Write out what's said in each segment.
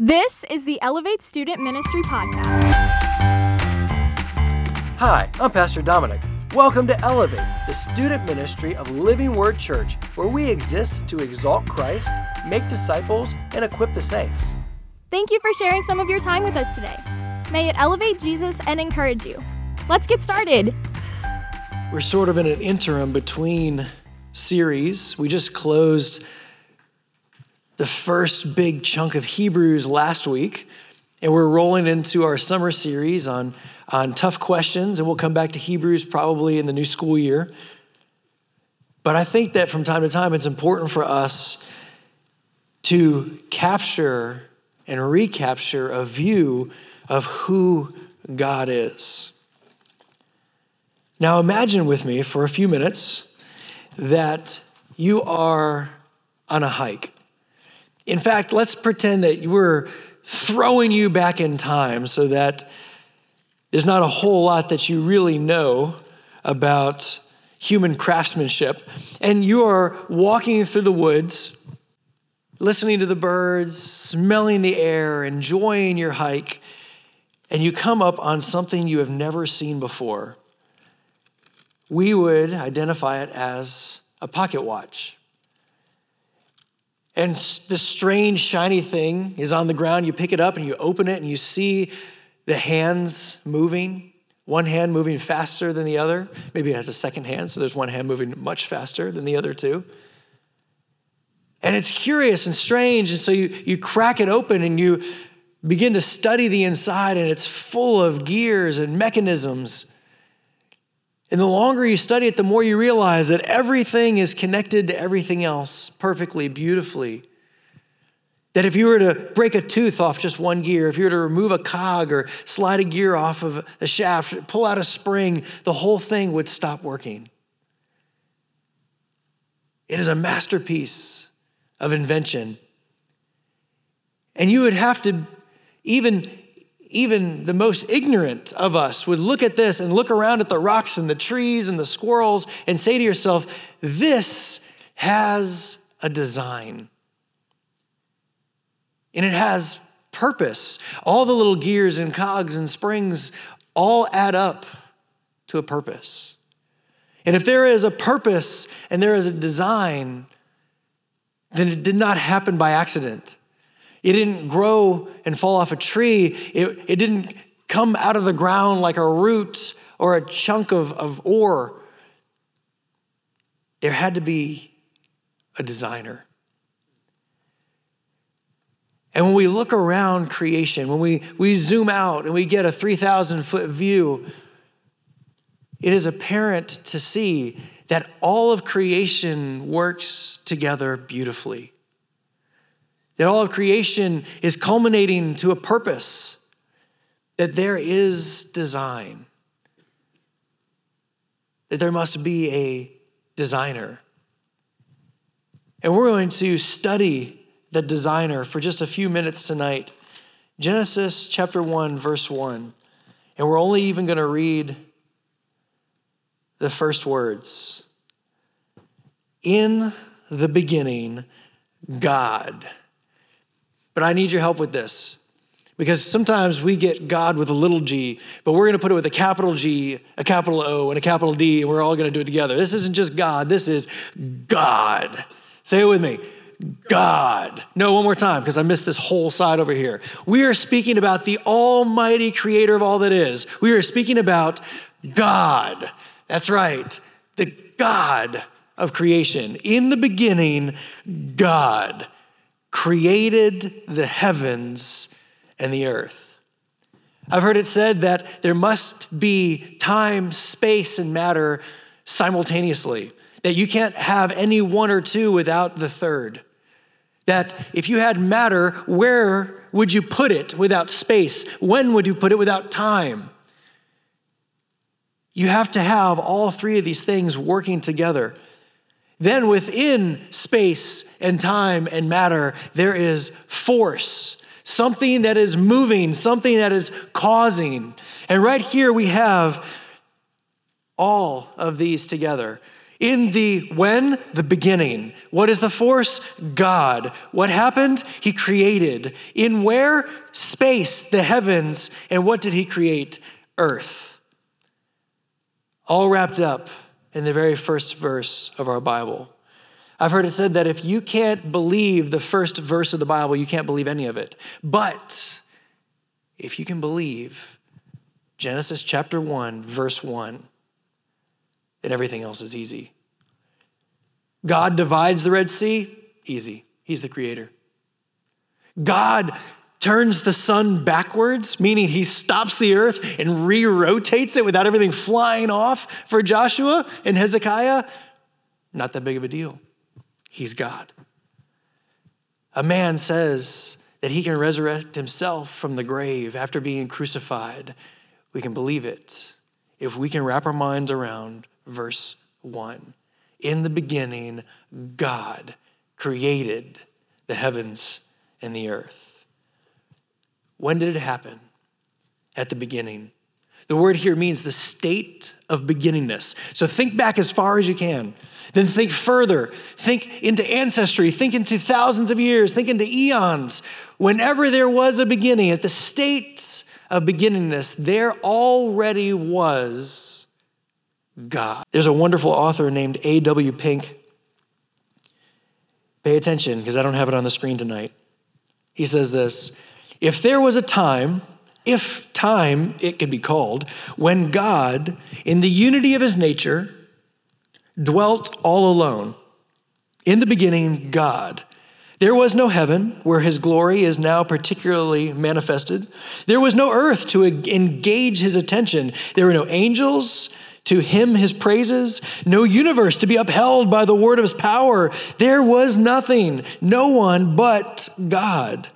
This is the Elevate Student Ministry Podcast. Hi, I'm Pastor Dominic. Welcome to Elevate, the student ministry of Living Word Church, where we exist to exalt Christ, make disciples, and equip the saints. Thank you for sharing some of your time with us today. May it elevate Jesus and encourage you. Let's get started. We're sort of in an interim between series. We just closed the first big chunk of Hebrews last week, and we're rolling into our summer series on, on tough questions, and we'll come back to Hebrews probably in the new school year. But I think that from time to time, it's important for us to capture and recapture a view of who God is. Now, imagine with me for a few minutes that you are on a hike. In fact, let's pretend that we're throwing you back in time so that there's not a whole lot that you really know about human craftsmanship. And you are walking through the woods, listening to the birds, smelling the air, enjoying your hike, and you come up on something you have never seen before. We would identify it as a pocket watch. And this strange, shiny thing is on the ground. You pick it up and you open it and you see the hands moving, one hand moving faster than the other. Maybe it has a second hand, so there's one hand moving much faster than the other two. And it's curious and strange. And so you, you crack it open and you begin to study the inside, and it's full of gears and mechanisms. And the longer you study it, the more you realize that everything is connected to everything else perfectly, beautifully. That if you were to break a tooth off just one gear, if you were to remove a cog or slide a gear off of a shaft, pull out a spring, the whole thing would stop working. It is a masterpiece of invention. And you would have to even even the most ignorant of us would look at this and look around at the rocks and the trees and the squirrels and say to yourself, this has a design. And it has purpose. All the little gears and cogs and springs all add up to a purpose. And if there is a purpose and there is a design, then it did not happen by accident. It didn't grow and fall off a tree. It, it didn't come out of the ground like a root or a chunk of, of ore. There had to be a designer. And when we look around creation, when we, we zoom out and we get a 3,000 foot view, it is apparent to see that all of creation works together beautifully that all of creation is culminating to a purpose, that there is design, that there must be a designer. And we're going to study the designer for just a few minutes tonight. Genesis chapter 1, verse 1. And we're only even going to read the first words. In the beginning, God but I need your help with this. Because sometimes we get God with a little g, but we're going to put it with a capital G, a capital O, and a capital D, and we're all going to do it together. This isn't just God, this is God. Say it with me. God. No, one more time, because I missed this whole side over here. We are speaking about the almighty creator of all that is. We are speaking about God. That's right, the God of creation. In the beginning, God created the heavens and the earth. I've heard it said that there must be time, space, and matter simultaneously, that you can't have any one or two without the third. That if you had matter, where would you put it without space? When would you put it without time? You have to have all three of these things working together. Then within space and time and matter, there is force, something that is moving, something that is causing. And right here we have all of these together. In the when? The beginning. What is the force? God. What happened? He created. In where? Space, the heavens. And what did he create? Earth. All wrapped up in the very first verse of our Bible. I've heard it said that if you can't believe the first verse of the Bible, you can't believe any of it. But if you can believe Genesis chapter 1, verse 1, then everything else is easy. God divides the Red Sea, easy. He's the creator. God turns the sun backwards, meaning he stops the earth and re rotates it without everything flying off for Joshua and Hezekiah. Not that big of a deal. He's God. A man says that he can resurrect himself from the grave after being crucified. We can believe it if we can wrap our minds around verse 1. In the beginning, God created the heavens and the earth. When did it happen? At the beginning. The word here means the state of beginningness. So think back as far as you can. Then think further. Think into ancestry. Think into thousands of years. Think into eons. Whenever there was a beginning, at the state of beginningness, there already was God. There's a wonderful author named A.W. Pink. Pay attention because I don't have it on the screen tonight. He says this If there was a time, if time it could be called, when God, in the unity of his nature, dwelt all alone, in the beginning, God. There was no heaven where his glory is now particularly manifested. There was no earth to engage his attention. There were no angels to hymn his praises, no universe to be upheld by the word of his power. There was nothing, no one but God.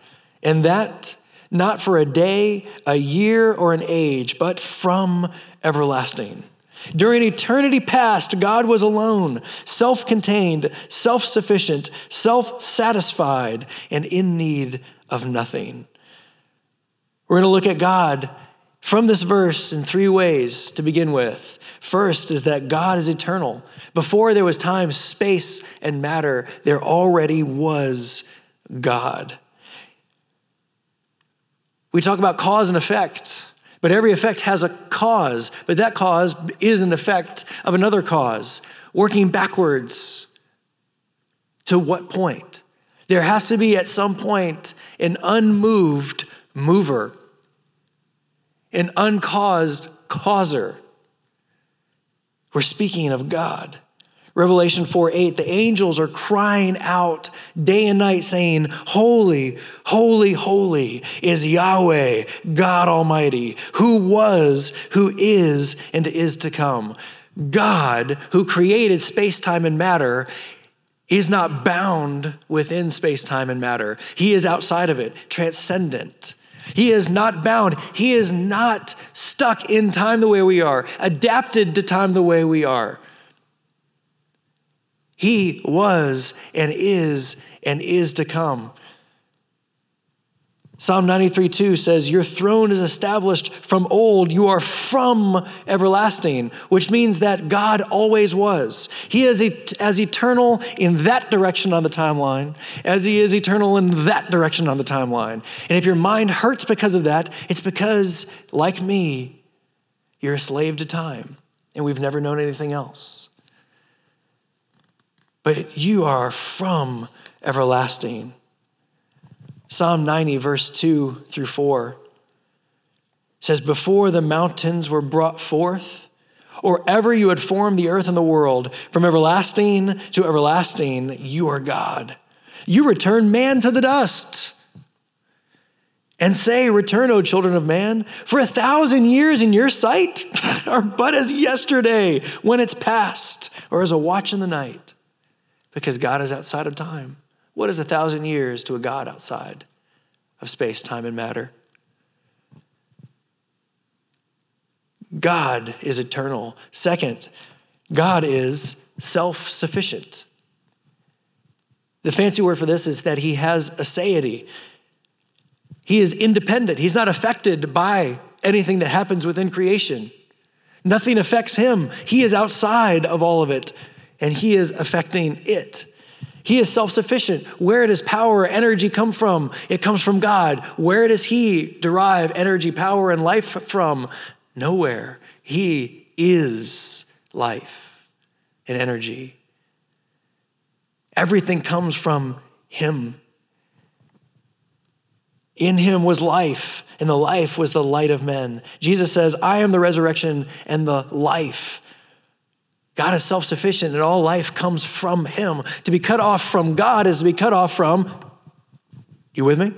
And that not for a day, a year, or an age, but from everlasting. During eternity past, God was alone, self contained, self sufficient, self satisfied, and in need of nothing. We're going to look at God from this verse in three ways to begin with. First is that God is eternal. Before there was time, space, and matter, there already was God. We talk about cause and effect, but every effect has a cause, but that cause is an effect of another cause, working backwards. To what point? There has to be at some point an unmoved mover, an uncaused causer. We're speaking of God. Revelation 4 8, the angels are crying out day and night, saying, Holy, holy, holy is Yahweh, God Almighty, who was, who is, and is to come. God, who created space, time, and matter, is not bound within space, time, and matter. He is outside of it, transcendent. He is not bound. He is not stuck in time the way we are, adapted to time the way we are. He was and is and is to come. Psalm 93 2 says, Your throne is established from old. You are from everlasting, which means that God always was. He is as eternal in that direction on the timeline as He is eternal in that direction on the timeline. And if your mind hurts because of that, it's because, like me, you're a slave to time and we've never known anything else. But you are from everlasting. Psalm 90, verse 2 through 4 says, Before the mountains were brought forth, or ever you had formed the earth and the world, from everlasting to everlasting, you are God. You return man to the dust. And say, Return, O children of man, for a thousand years in your sight are but as yesterday when it's past, or as a watch in the night, because God is outside of time. What is a thousand years to a God outside of space, time, and matter? God is eternal. Second, God is self sufficient. The fancy word for this is that he has aseity. He is independent. He's not affected by anything that happens within creation. Nothing affects him. He is outside of all of it and He is affecting it. He is self sufficient. Where does power, energy come from? It comes from God. Where does He derive energy, power, and life from? Nowhere. He is life and energy. Everything comes from Him. In Him was life, and the life was the light of men. Jesus says, I am the resurrection and the life. God is self sufficient, and all life comes from Him. To be cut off from God is to be cut off from, you with me?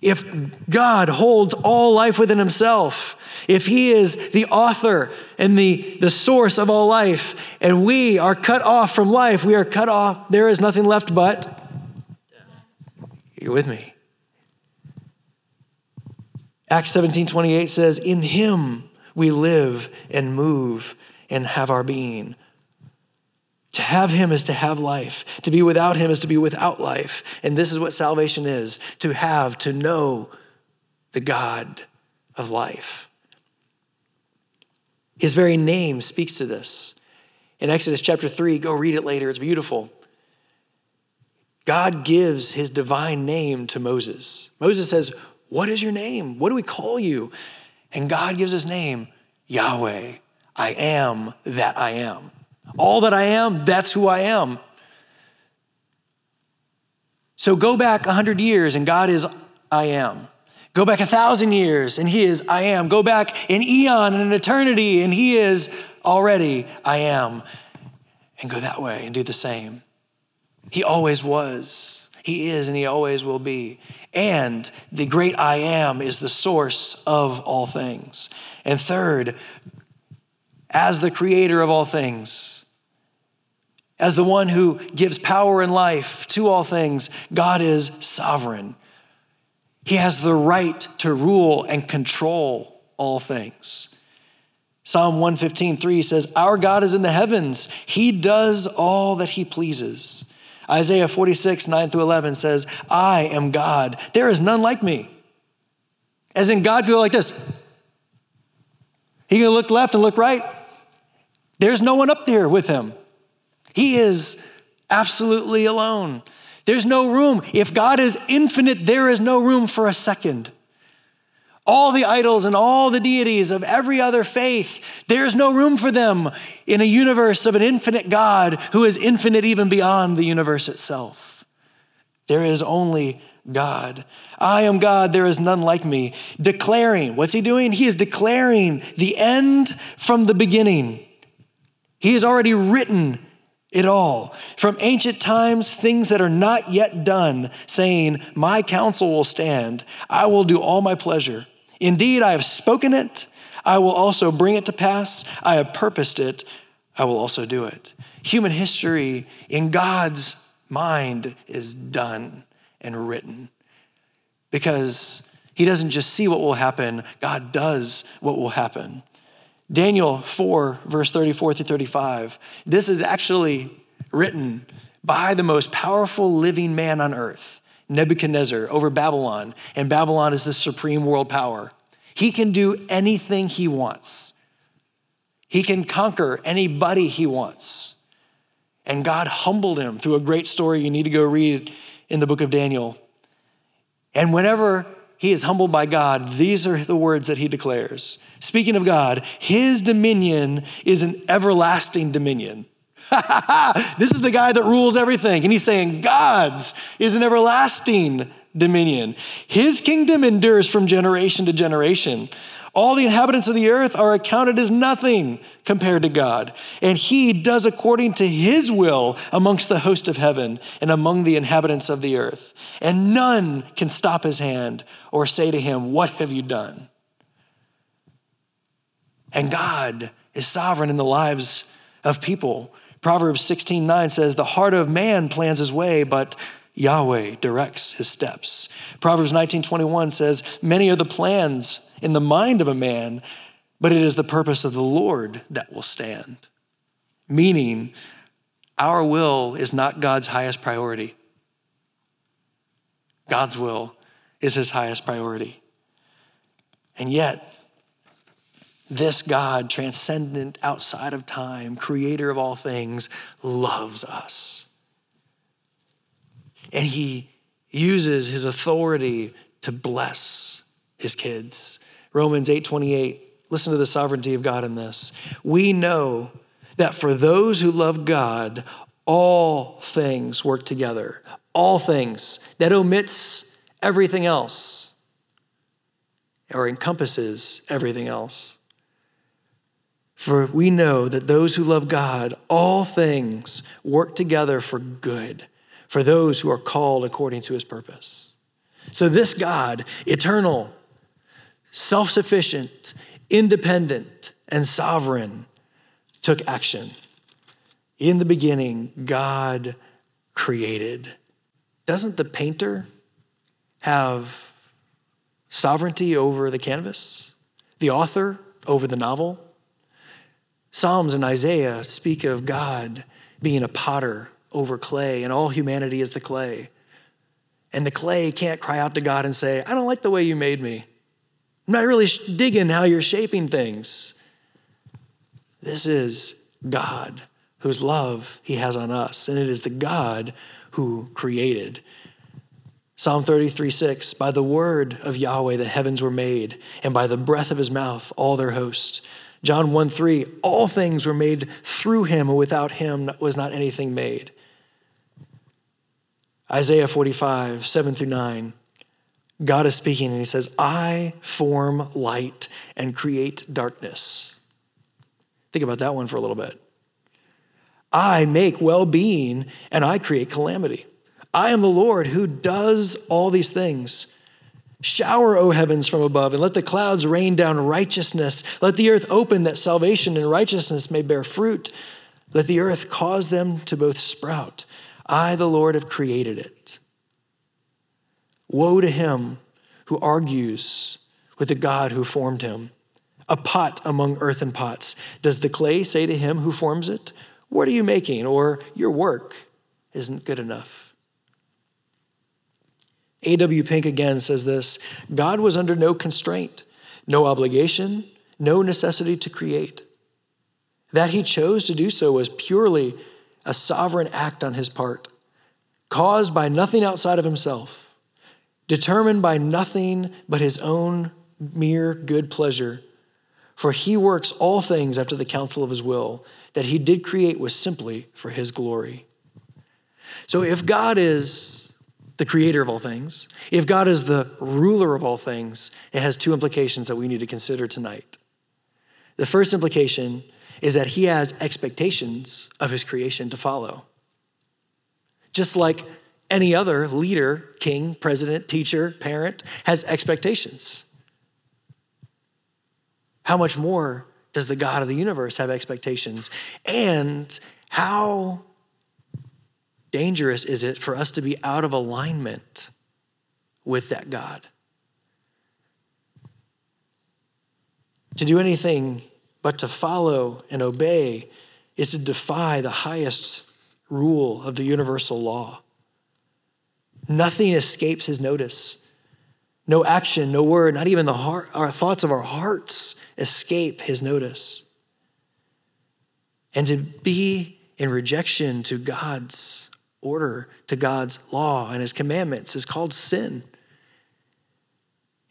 If God holds all life within Himself, if He is the author and the, the source of all life, and we are cut off from life, we are cut off, there is nothing left but, you with me? Acts 17 28 says, In Him we live and move and have our being. To have him is to have life. To be without him is to be without life. And this is what salvation is to have, to know the God of life. His very name speaks to this. In Exodus chapter 3, go read it later, it's beautiful. God gives his divine name to Moses. Moses says, What is your name? What do we call you? And God gives his name, Yahweh, I am that I am. All that I am, that's who I am. So go back a hundred years and God is I am. Go back a thousand years and He is I am. Go back an eon and an eternity and He is already I am. And go that way and do the same. He always was. He is and He always will be. And the great I am is the source of all things. And third, as the creator of all things, as the one who gives power and life to all things, God is sovereign. He has the right to rule and control all things. Psalm 115, 3 says, Our God is in the heavens. He does all that he pleases. Isaiah 46, 9 through 11 says, I am God. There is none like me. As in, God could go like this. He can look left and look right. There's no one up there with him. He is absolutely alone. There's no room. If God is infinite, there is no room for a second. All the idols and all the deities of every other faith, there's no room for them in a universe of an infinite God who is infinite even beyond the universe itself. There is only God. I am God, there is none like me. Declaring, what's he doing? He is declaring the end from the beginning. He has already written it all. From ancient times, things that are not yet done, saying, My counsel will stand. I will do all my pleasure. Indeed, I have spoken it. I will also bring it to pass. I have purposed it. I will also do it. Human history in God's mind is done and written because He doesn't just see what will happen, God does what will happen. Daniel 4, verse 34 through 35. This is actually written by the most powerful living man on earth, Nebuchadnezzar, over Babylon. And Babylon is the supreme world power. He can do anything he wants, he can conquer anybody he wants. And God humbled him through a great story you need to go read in the book of Daniel. And whenever he is humbled by God, these are the words that he declares. Speaking of God, his dominion is an everlasting dominion. this is the guy that rules everything. And he's saying, God's is an everlasting dominion. His kingdom endures from generation to generation. All the inhabitants of the earth are accounted as nothing compared to God. And he does according to his will amongst the host of heaven and among the inhabitants of the earth. And none can stop his hand or say to him, What have you done? And God is sovereign in the lives of people. Proverbs 16 9 says, The heart of man plans his way, but Yahweh directs his steps. Proverbs 19 21 says, Many are the plans in the mind of a man, but it is the purpose of the Lord that will stand. Meaning, our will is not God's highest priority. God's will is his highest priority. And yet, This God, transcendent, outside of time, creator of all things, loves us. And he uses his authority to bless his kids. Romans 8:28. Listen to the sovereignty of God in this. We know that for those who love God, all things work together. All things. That omits everything else or encompasses everything else. For we know that those who love God, all things work together for good, for those who are called according to his purpose. So, this God, eternal, self sufficient, independent, and sovereign, took action. In the beginning, God created. Doesn't the painter have sovereignty over the canvas? The author over the novel? Psalms and Isaiah speak of God being a potter over clay, and all humanity is the clay. And the clay can't cry out to God and say, I don't like the way you made me. I'm not really digging how you're shaping things. This is God whose love he has on us, and it is the God who created. Psalm 33 6 By the word of Yahweh the heavens were made, and by the breath of his mouth all their host. John 1 3 All things were made through him, and without him was not anything made. Isaiah 45 7 through 9 God is speaking, and he says, I form light and create darkness. Think about that one for a little bit. I make well being and I create calamity. I am the Lord who does all these things. Shower, O heavens, from above, and let the clouds rain down righteousness. Let the earth open that salvation and righteousness may bear fruit. Let the earth cause them to both sprout. I, the Lord, have created it. Woe to him who argues with the God who formed him. A pot among earthen pots. Does the clay say to him who forms it, What are you making? Or your work isn't good enough. A.W. Pink again says this God was under no constraint, no obligation, no necessity to create. That he chose to do so was purely a sovereign act on his part, caused by nothing outside of himself, determined by nothing but his own mere good pleasure. For he works all things after the counsel of his will, that he did create was simply for his glory. So if God is the creator of all things, if God is the ruler of all things, it has two implications that we need to consider tonight. The first implication is that he has expectations of his creation to follow. Just like any other leader, king, president, teacher, parent has expectations. How much more does the God of the universe have expectations? And how dangerous is it for us to be out of alignment with that God? To do anything but to follow and obey is to defy the highest rule of the universal law. Nothing escapes his notice. No action, no word, not even the heart, our thoughts of our hearts escape his notice. And to be in rejection to God's order, to God's law and his commandments is called sin.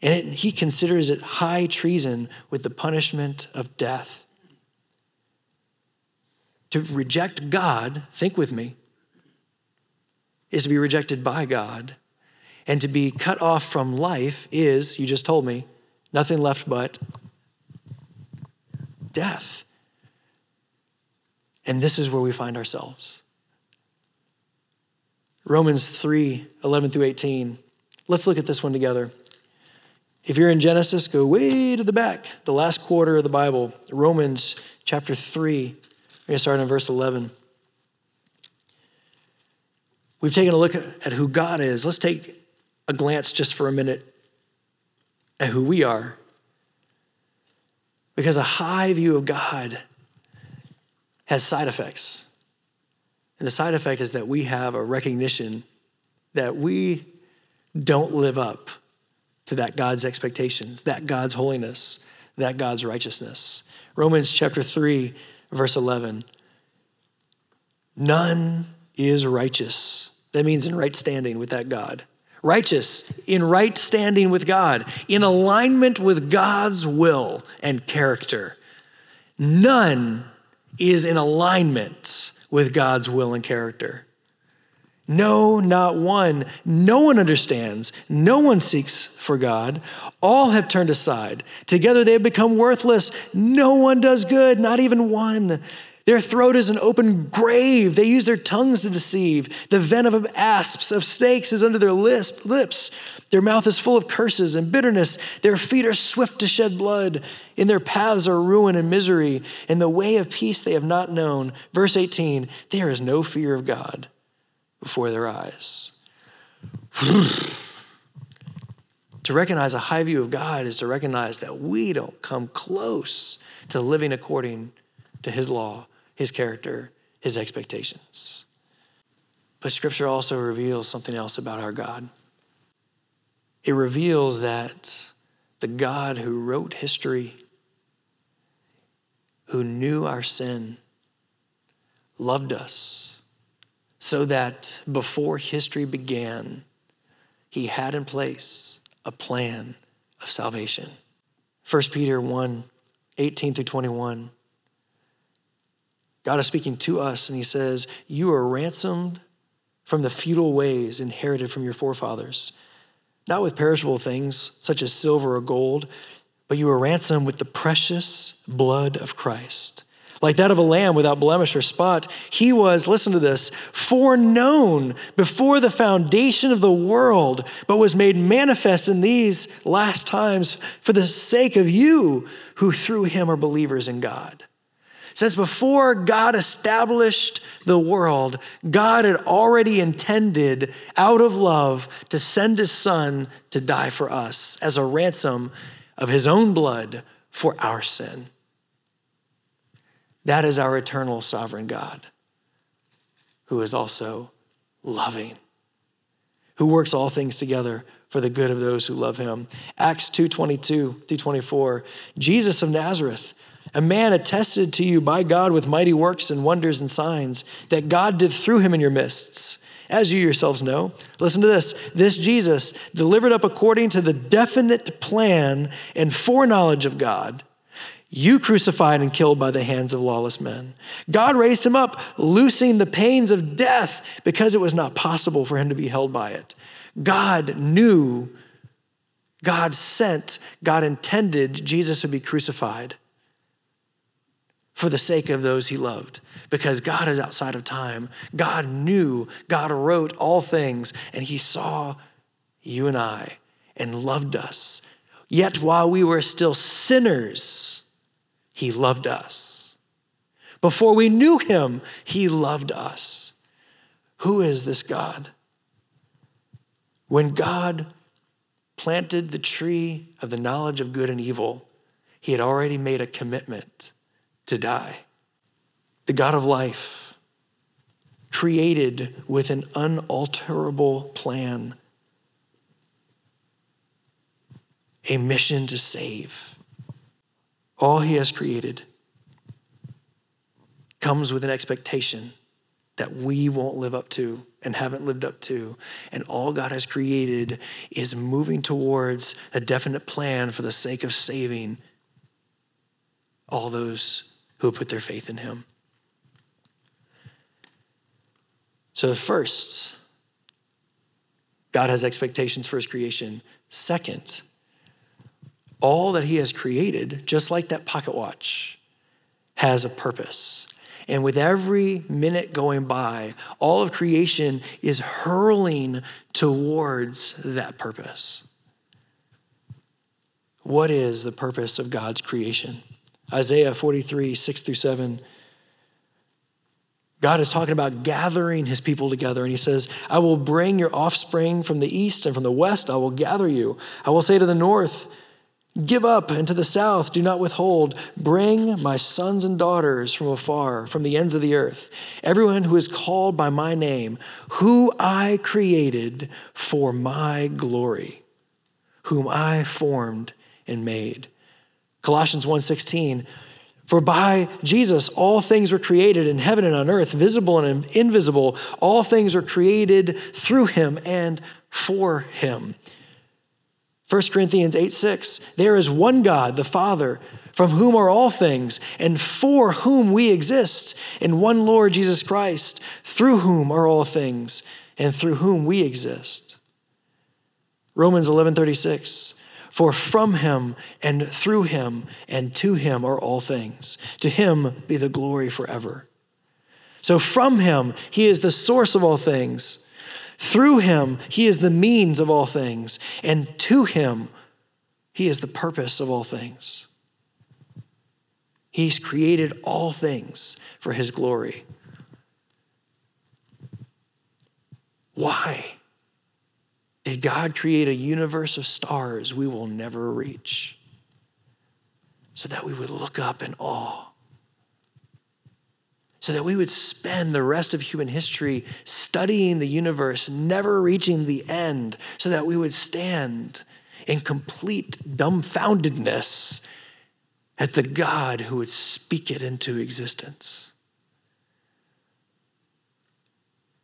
And it, he considers it high treason with the punishment of death. To reject God, think with me, is to be rejected by God. And to be cut off from life is, you just told me, nothing left but death. And this is where we find ourselves. Romans 3 11 through 18. Let's look at this one together. If you're in Genesis, go way to the back, the last quarter of the Bible, Romans chapter 3. We're going to start in verse 11. We've taken a look at who God is. Let's take a glance just for a minute at who we are. Because a high view of God has side effects. And the side effect is that we have a recognition that we don't live up to that God's expectations, that God's holiness, that God's righteousness. Romans chapter 3, verse 11. None is righteous. That means in right standing with that God. Righteous, in right standing with God, in alignment with God's will and character. None is in alignment with God's will and character. No, not one. No one understands. No one seeks for God. All have turned aside. Together they have become worthless. No one does good, not even one. Their throat is an open grave. They use their tongues to deceive. The venom of asps, of snakes, is under their lisp, lips. Their mouth is full of curses and bitterness. Their feet are swift to shed blood. In their paths are ruin and misery. In the way of peace they have not known. Verse 18 there is no fear of God before their eyes. to recognize a high view of God is to recognize that we don't come close to living according to His law his character, his expectations. But scripture also reveals something else about our God. It reveals that the God who wrote history, who knew our sin, loved us so that before history began, he had in place a plan of salvation. 1 Peter 1 18 through 21 God is speaking to us, and He says, You are ransomed from the futile ways inherited from your forefathers, not with perishable things such as silver or gold, but you are ransomed with the precious blood of Christ. Like that of a lamb without blemish or spot, he was, listen to this, foreknown before the foundation of the world, but was made manifest in these last times for the sake of you who through him are believers in God. Since before God established the world, God had already intended, out of love, to send his son to die for us as a ransom of his own blood for our sin. That is our eternal sovereign God, who is also loving, who works all things together for the good of those who love him. Acts 2:22 through 24. Jesus of Nazareth a man attested to you by God with mighty works and wonders and signs that God did through him in your midst. As you yourselves know, listen to this. This Jesus, delivered up according to the definite plan and foreknowledge of God, you crucified and killed by the hands of lawless men. God raised him up, loosing the pains of death because it was not possible for him to be held by it. God knew, God sent, God intended Jesus would be crucified for the sake of those he loved. Because God is outside of time. God knew, God wrote all things, and he saw you and I and loved us. Yet while we were still sinners, he loved us. Before we knew him, he loved us. Who is this God? When God planted the tree of the knowledge of good and evil, he had already made a commitment to die. The God of life, created with an unalterable plan, a mission to save. All he has created comes with an expectation that we won't live up to and haven't lived up to. And all God has created is moving towards a definite plan for the sake of saving all those who put their faith in him. So, first, God has expectations for his creation. Second, all that he has created, just like that pocket watch, has a purpose. And with every minute going by, all of creation is hurling towards that purpose. What is the purpose of God's creation? Isaiah 43, 6 through 7. God is talking about gathering his people together, and he says, I will bring your offspring from the east and from the west, I will gather you. I will say to the north, Give up, and to the south, do not withhold. Bring my sons and daughters from afar, from the ends of the earth, everyone who is called by my name, who I created for my glory, whom I formed and made. Colossians 1:16 For by Jesus all things were created in heaven and on earth, visible and invisible, all things are created through him and for him. 1 Corinthians 8 6, there is one God, the Father, from whom are all things, and for whom we exist, and one Lord Jesus Christ, through whom are all things, and through whom we exist. Romans 11 36, for from him and through him and to him are all things. To him be the glory forever. So from him, he is the source of all things. Through him, he is the means of all things, and to him, he is the purpose of all things. He's created all things for his glory. Why did God create a universe of stars we will never reach? So that we would look up in awe so that we would spend the rest of human history studying the universe, never reaching the end, so that we would stand in complete dumbfoundedness at the God who would speak it into existence.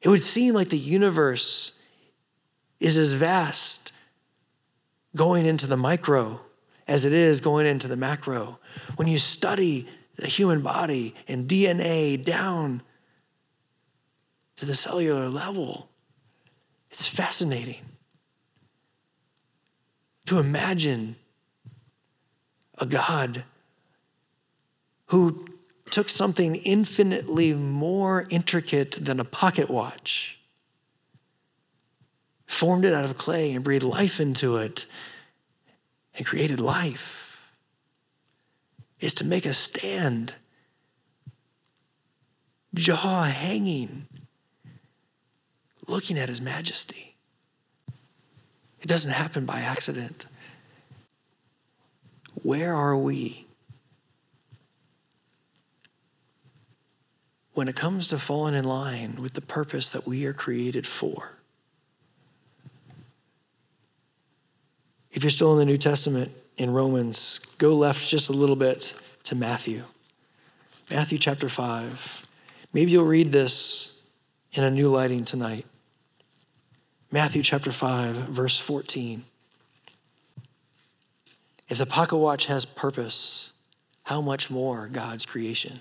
It would seem like the universe is as vast going into the micro as it is going into the macro. When you study the human body and DNA down to the cellular level. It's fascinating to imagine a God who took something infinitely more intricate than a pocket watch, formed it out of clay and breathed life into it, and created life is to make a stand, jaw hanging, looking at his majesty. It doesn't happen by accident. Where are we? When it comes to falling in line with the purpose that we are created for. If you're still in the New Testament, in Romans, go left just a little bit to Matthew. Matthew chapter 5. Maybe you'll read this in a new lighting tonight. Matthew chapter 5, verse 14. If the pocket watch has purpose, how much more God's creation?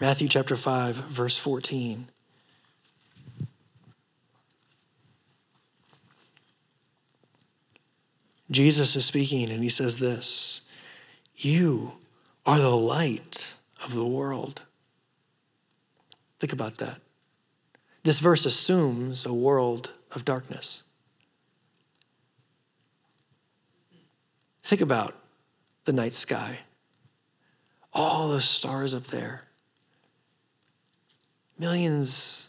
Matthew chapter 5, verse 14. Jesus is speaking and he says this You are the light of the world. Think about that. This verse assumes a world of darkness. Think about the night sky, all the stars up there, millions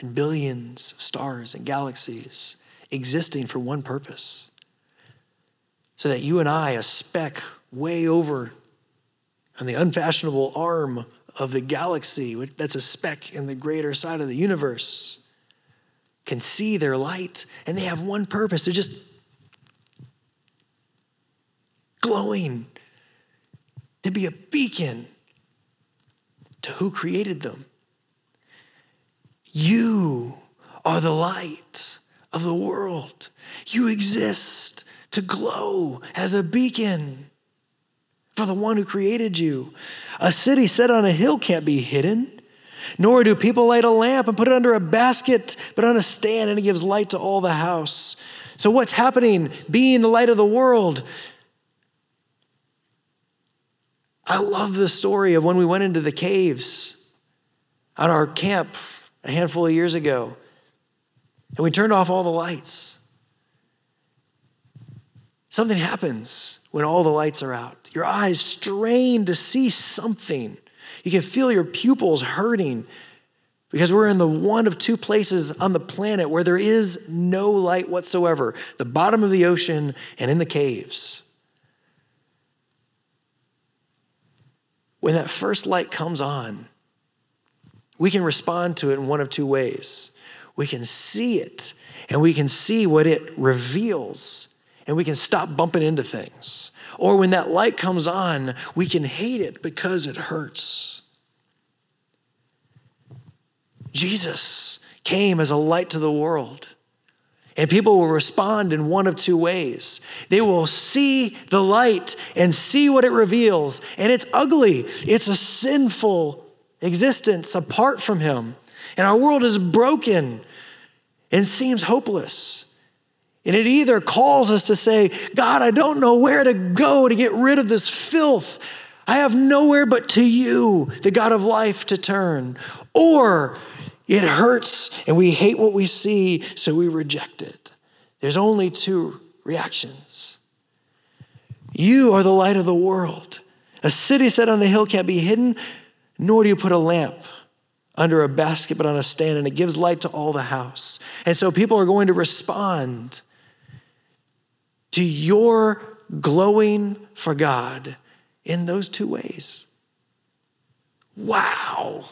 and billions of stars and galaxies existing for one purpose so that you and I, a speck way over on the unfashionable arm of the galaxy, that's a speck in the greater side of the universe, can see their light and they have one purpose. They're just glowing to be a beacon to who created them. You are the light of the world. You exist to glow as a beacon for the one who created you. A city set on a hill can't be hidden, nor do people light a lamp and put it under a basket, but on a stand, and it gives light to all the house. So, what's happening? Being the light of the world. I love the story of when we went into the caves on our camp a handful of years ago, and we turned off all the lights. Something happens when all the lights are out. Your eyes strain to see something. You can feel your pupils hurting because we're in the one of two places on the planet where there is no light whatsoever the bottom of the ocean and in the caves. When that first light comes on, we can respond to it in one of two ways. We can see it, and we can see what it reveals and we can stop bumping into things. Or when that light comes on, we can hate it because it hurts. Jesus came as a light to the world. And people will respond in one of two ways. They will see the light and see what it reveals, and it's ugly. It's a sinful existence apart from Him. And our world is broken and seems hopeless. And it either calls us to say, God, I don't know where to go to get rid of this filth. I have nowhere but to you, the God of life, to turn. Or it hurts and we hate what we see, so we reject it. There's only two reactions. You are the light of the world. A city set on a hill can't be hidden, nor do you put a lamp under a basket, but on a stand, and it gives light to all the house. And so people are going to respond to your glowing for God in those two ways. Wow.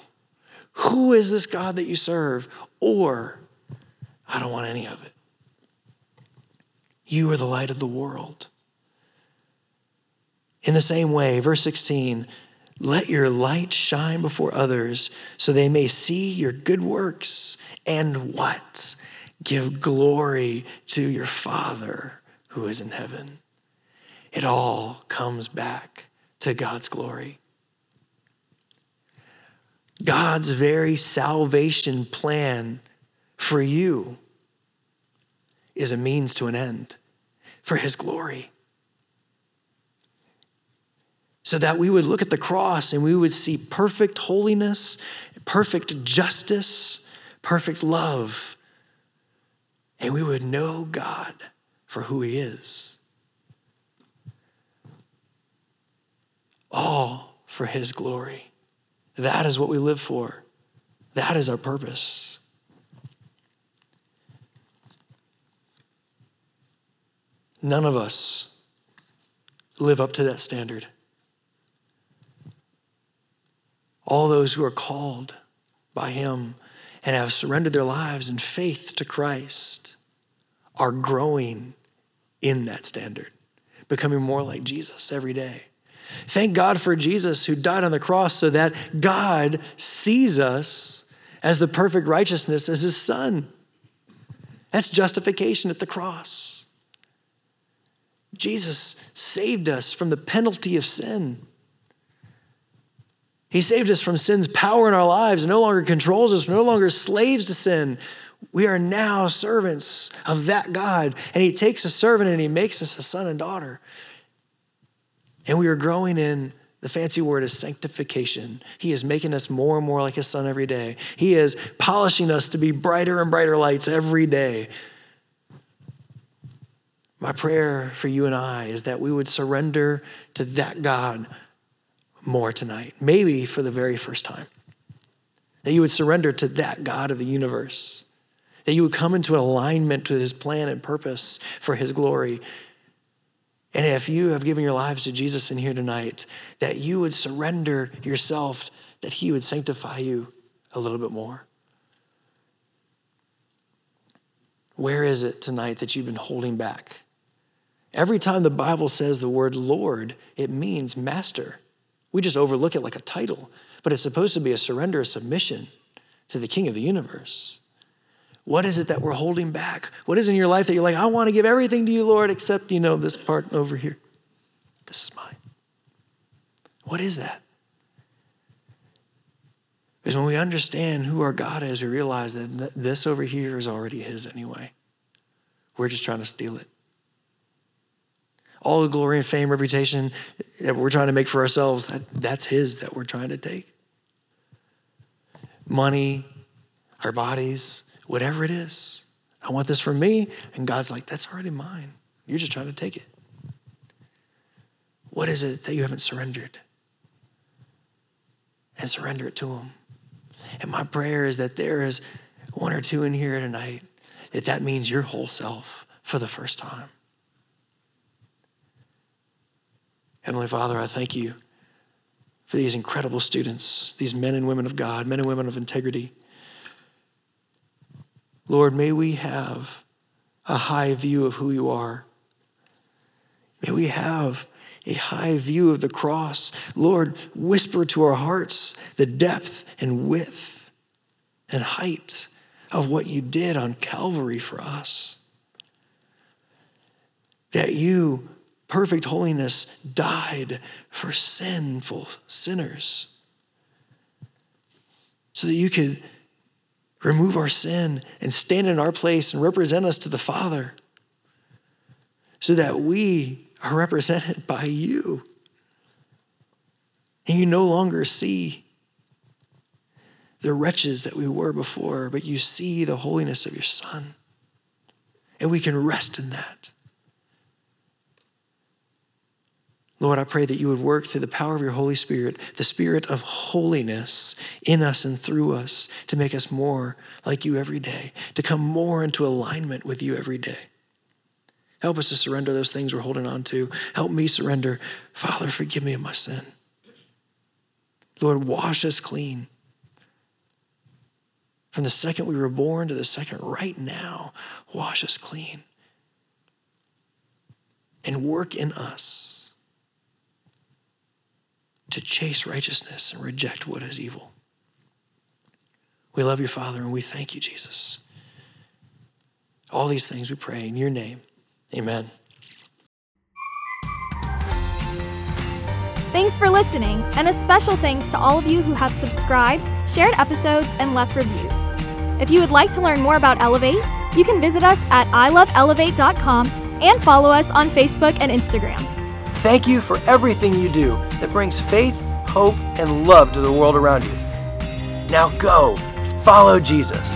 Who is this God that you serve? Or, I don't want any of it. You are the light of the world. In the same way, verse 16, let your light shine before others so they may see your good works and what? Give glory to your Father who is in heaven. It all comes back to God's glory. God's very salvation plan for you is a means to an end for his glory. So that we would look at the cross and we would see perfect holiness, perfect justice, perfect love, and we would know God for who he is. All for his glory. That is what we live for. That is our purpose. None of us live up to that standard. All those who are called by Him and have surrendered their lives in faith to Christ are growing in that standard, becoming more like Jesus every day. Thank God for Jesus who died on the cross so that God sees us as the perfect righteousness as his son. That's justification at the cross. Jesus saved us from the penalty of sin. He saved us from sin's power in our lives, no longer controls us, no longer slaves to sin. We are now servants of that God. And He takes a servant and He makes us a son and daughter. And we are growing in the fancy word is sanctification. He is making us more and more like his son every day. He is polishing us to be brighter and brighter lights every day. My prayer for you and I is that we would surrender to that God more tonight, maybe for the very first time. That you would surrender to that God of the universe. That you would come into alignment with his plan and purpose for his glory and if you have given your lives to Jesus in here tonight, that you would surrender yourself, that He would sanctify you a little bit more. Where is it tonight that you've been holding back? Every time the Bible says the word Lord, it means master. We just overlook it like a title, but it's supposed to be a surrender, a submission to the King of the universe. What is it that we're holding back? What is in your life that you're like, I want to give everything to you, Lord, except, you know, this part over here? This is mine. What is that? Because when we understand who our God is, we realize that this over here is already His anyway. We're just trying to steal it. All the glory and fame, reputation that we're trying to make for ourselves, that, that's His that we're trying to take. Money, our bodies, whatever it is. I want this for me. And God's like, that's already mine. You're just trying to take it. What is it that you haven't surrendered? And surrender it to Him. And my prayer is that there is one or two in here tonight that that means your whole self for the first time. Heavenly Father, I thank you for these incredible students, these men and women of God, men and women of integrity Lord, may we have a high view of who you are May we have a high view of the cross. Lord, whisper to our hearts the depth and width and height of what you did on Calvary for us. That you, perfect holiness, died for sinful sinners so that you could remove our sin and stand in our place and represent us to the Father so that we are represented by you. And you no longer see the wretches that we were before, but you see the holiness of your Son. And we can rest in that. Lord, I pray that you would work through the power of your Holy Spirit, the Spirit of holiness in us and through us to make us more like you every day, to come more into alignment with you every day. Help us to surrender those things we're holding on to. Help me surrender. Father, forgive me of my sin. Lord, wash us clean. From the second we were born to the second right now, wash us clean. And work in us to chase righteousness and reject what is evil. We love you, Father, and we thank you, Jesus. All these things we pray in your name. Amen. Thanks for listening, and a special thanks to all of you who have subscribed, shared episodes, and left reviews. If you would like to learn more about Elevate, you can visit us at iloveelevate.com and follow us on Facebook and Instagram. Thank you for everything you do that brings faith, hope, and love to the world around you. Now go, follow Jesus.